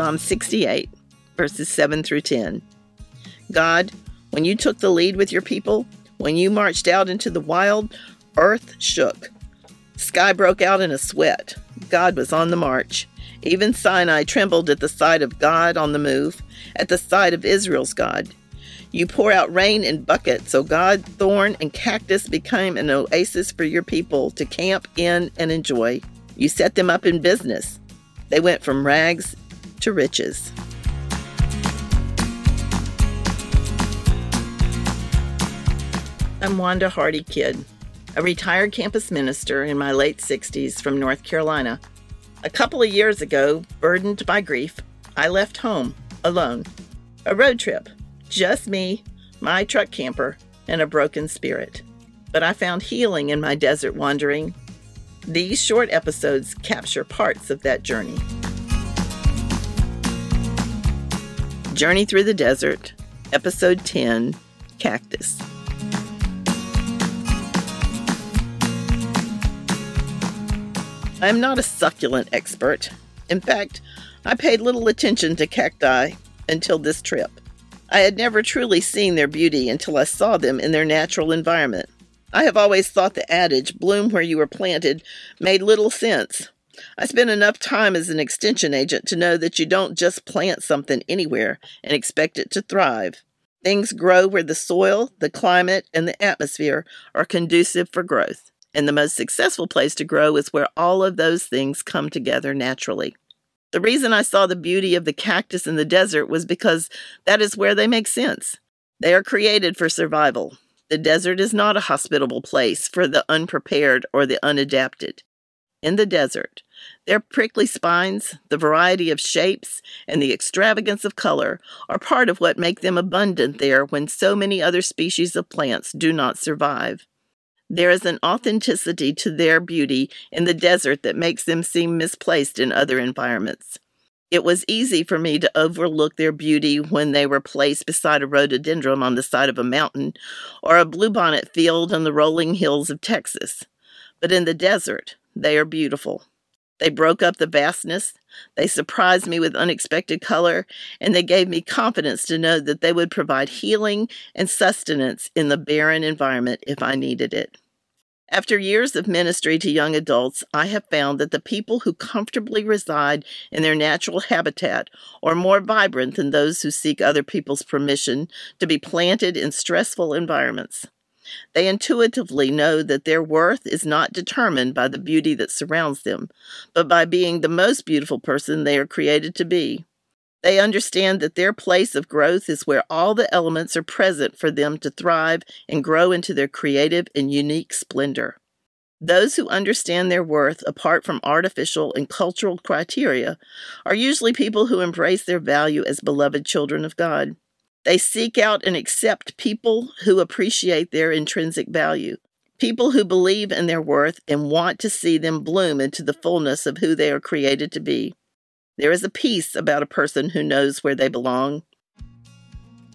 Psalm 68, verses 7 through 10. God, when you took the lead with your people, when you marched out into the wild, earth shook. Sky broke out in a sweat. God was on the march. Even Sinai trembled at the sight of God on the move, at the sight of Israel's God. You pour out rain in buckets, so God, thorn, and cactus became an oasis for your people to camp in and enjoy. You set them up in business. They went from rags to riches. I'm Wanda Hardee Kidd, a retired campus minister in my late 60s from North Carolina. A couple of years ago, burdened by grief, I left home alone. A road trip just me, my truck camper, and a broken spirit. But I found healing in my desert wandering. These short episodes capture parts of that journey. Journey Through the Desert, Episode 10 Cactus. I am not a succulent expert. In fact, I paid little attention to cacti until this trip. I had never truly seen their beauty until I saw them in their natural environment. I have always thought the adage, bloom where you were planted, made little sense. I spent enough time as an extension agent to know that you don't just plant something anywhere and expect it to thrive. Things grow where the soil, the climate, and the atmosphere are conducive for growth. And the most successful place to grow is where all of those things come together naturally. The reason I saw the beauty of the cactus in the desert was because that is where they make sense. They are created for survival. The desert is not a hospitable place for the unprepared or the unadapted. In the desert, their prickly spines, the variety of shapes, and the extravagance of color are part of what make them abundant there when so many other species of plants do not survive. There is an authenticity to their beauty in the desert that makes them seem misplaced in other environments. It was easy for me to overlook their beauty when they were placed beside a rhododendron on the side of a mountain or a bluebonnet field on the rolling hills of Texas. But in the desert, they are beautiful. They broke up the vastness, they surprised me with unexpected color, and they gave me confidence to know that they would provide healing and sustenance in the barren environment if I needed it. After years of ministry to young adults, I have found that the people who comfortably reside in their natural habitat are more vibrant than those who seek other people's permission to be planted in stressful environments. They intuitively know that their worth is not determined by the beauty that surrounds them, but by being the most beautiful person they are created to be. They understand that their place of growth is where all the elements are present for them to thrive and grow into their creative and unique splendor. Those who understand their worth apart from artificial and cultural criteria are usually people who embrace their value as beloved children of God. They seek out and accept people who appreciate their intrinsic value, people who believe in their worth and want to see them bloom into the fullness of who they are created to be. There is a peace about a person who knows where they belong.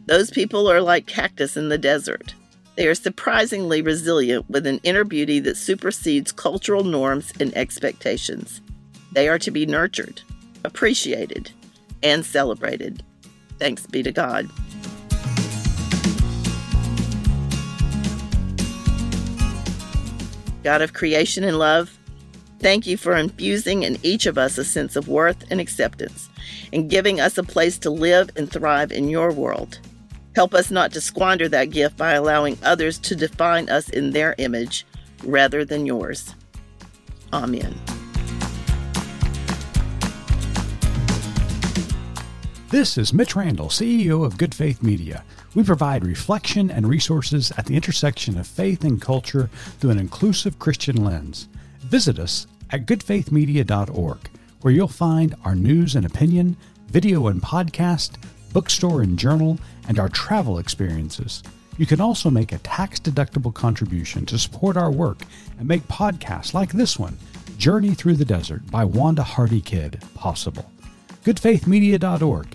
Those people are like cactus in the desert. They are surprisingly resilient with an inner beauty that supersedes cultural norms and expectations. They are to be nurtured, appreciated, and celebrated. Thanks be to God. God of creation and love, thank you for infusing in each of us a sense of worth and acceptance and giving us a place to live and thrive in your world. Help us not to squander that gift by allowing others to define us in their image rather than yours. Amen. This is Mitch Randall, CEO of Good Faith Media. We provide reflection and resources at the intersection of faith and culture through an inclusive Christian lens. Visit us at goodfaithmedia.org, where you'll find our news and opinion, video and podcast, bookstore and journal, and our travel experiences. You can also make a tax deductible contribution to support our work and make podcasts like this one, Journey Through the Desert by Wanda Hardee Kidd, possible. GoodFaithMedia.org.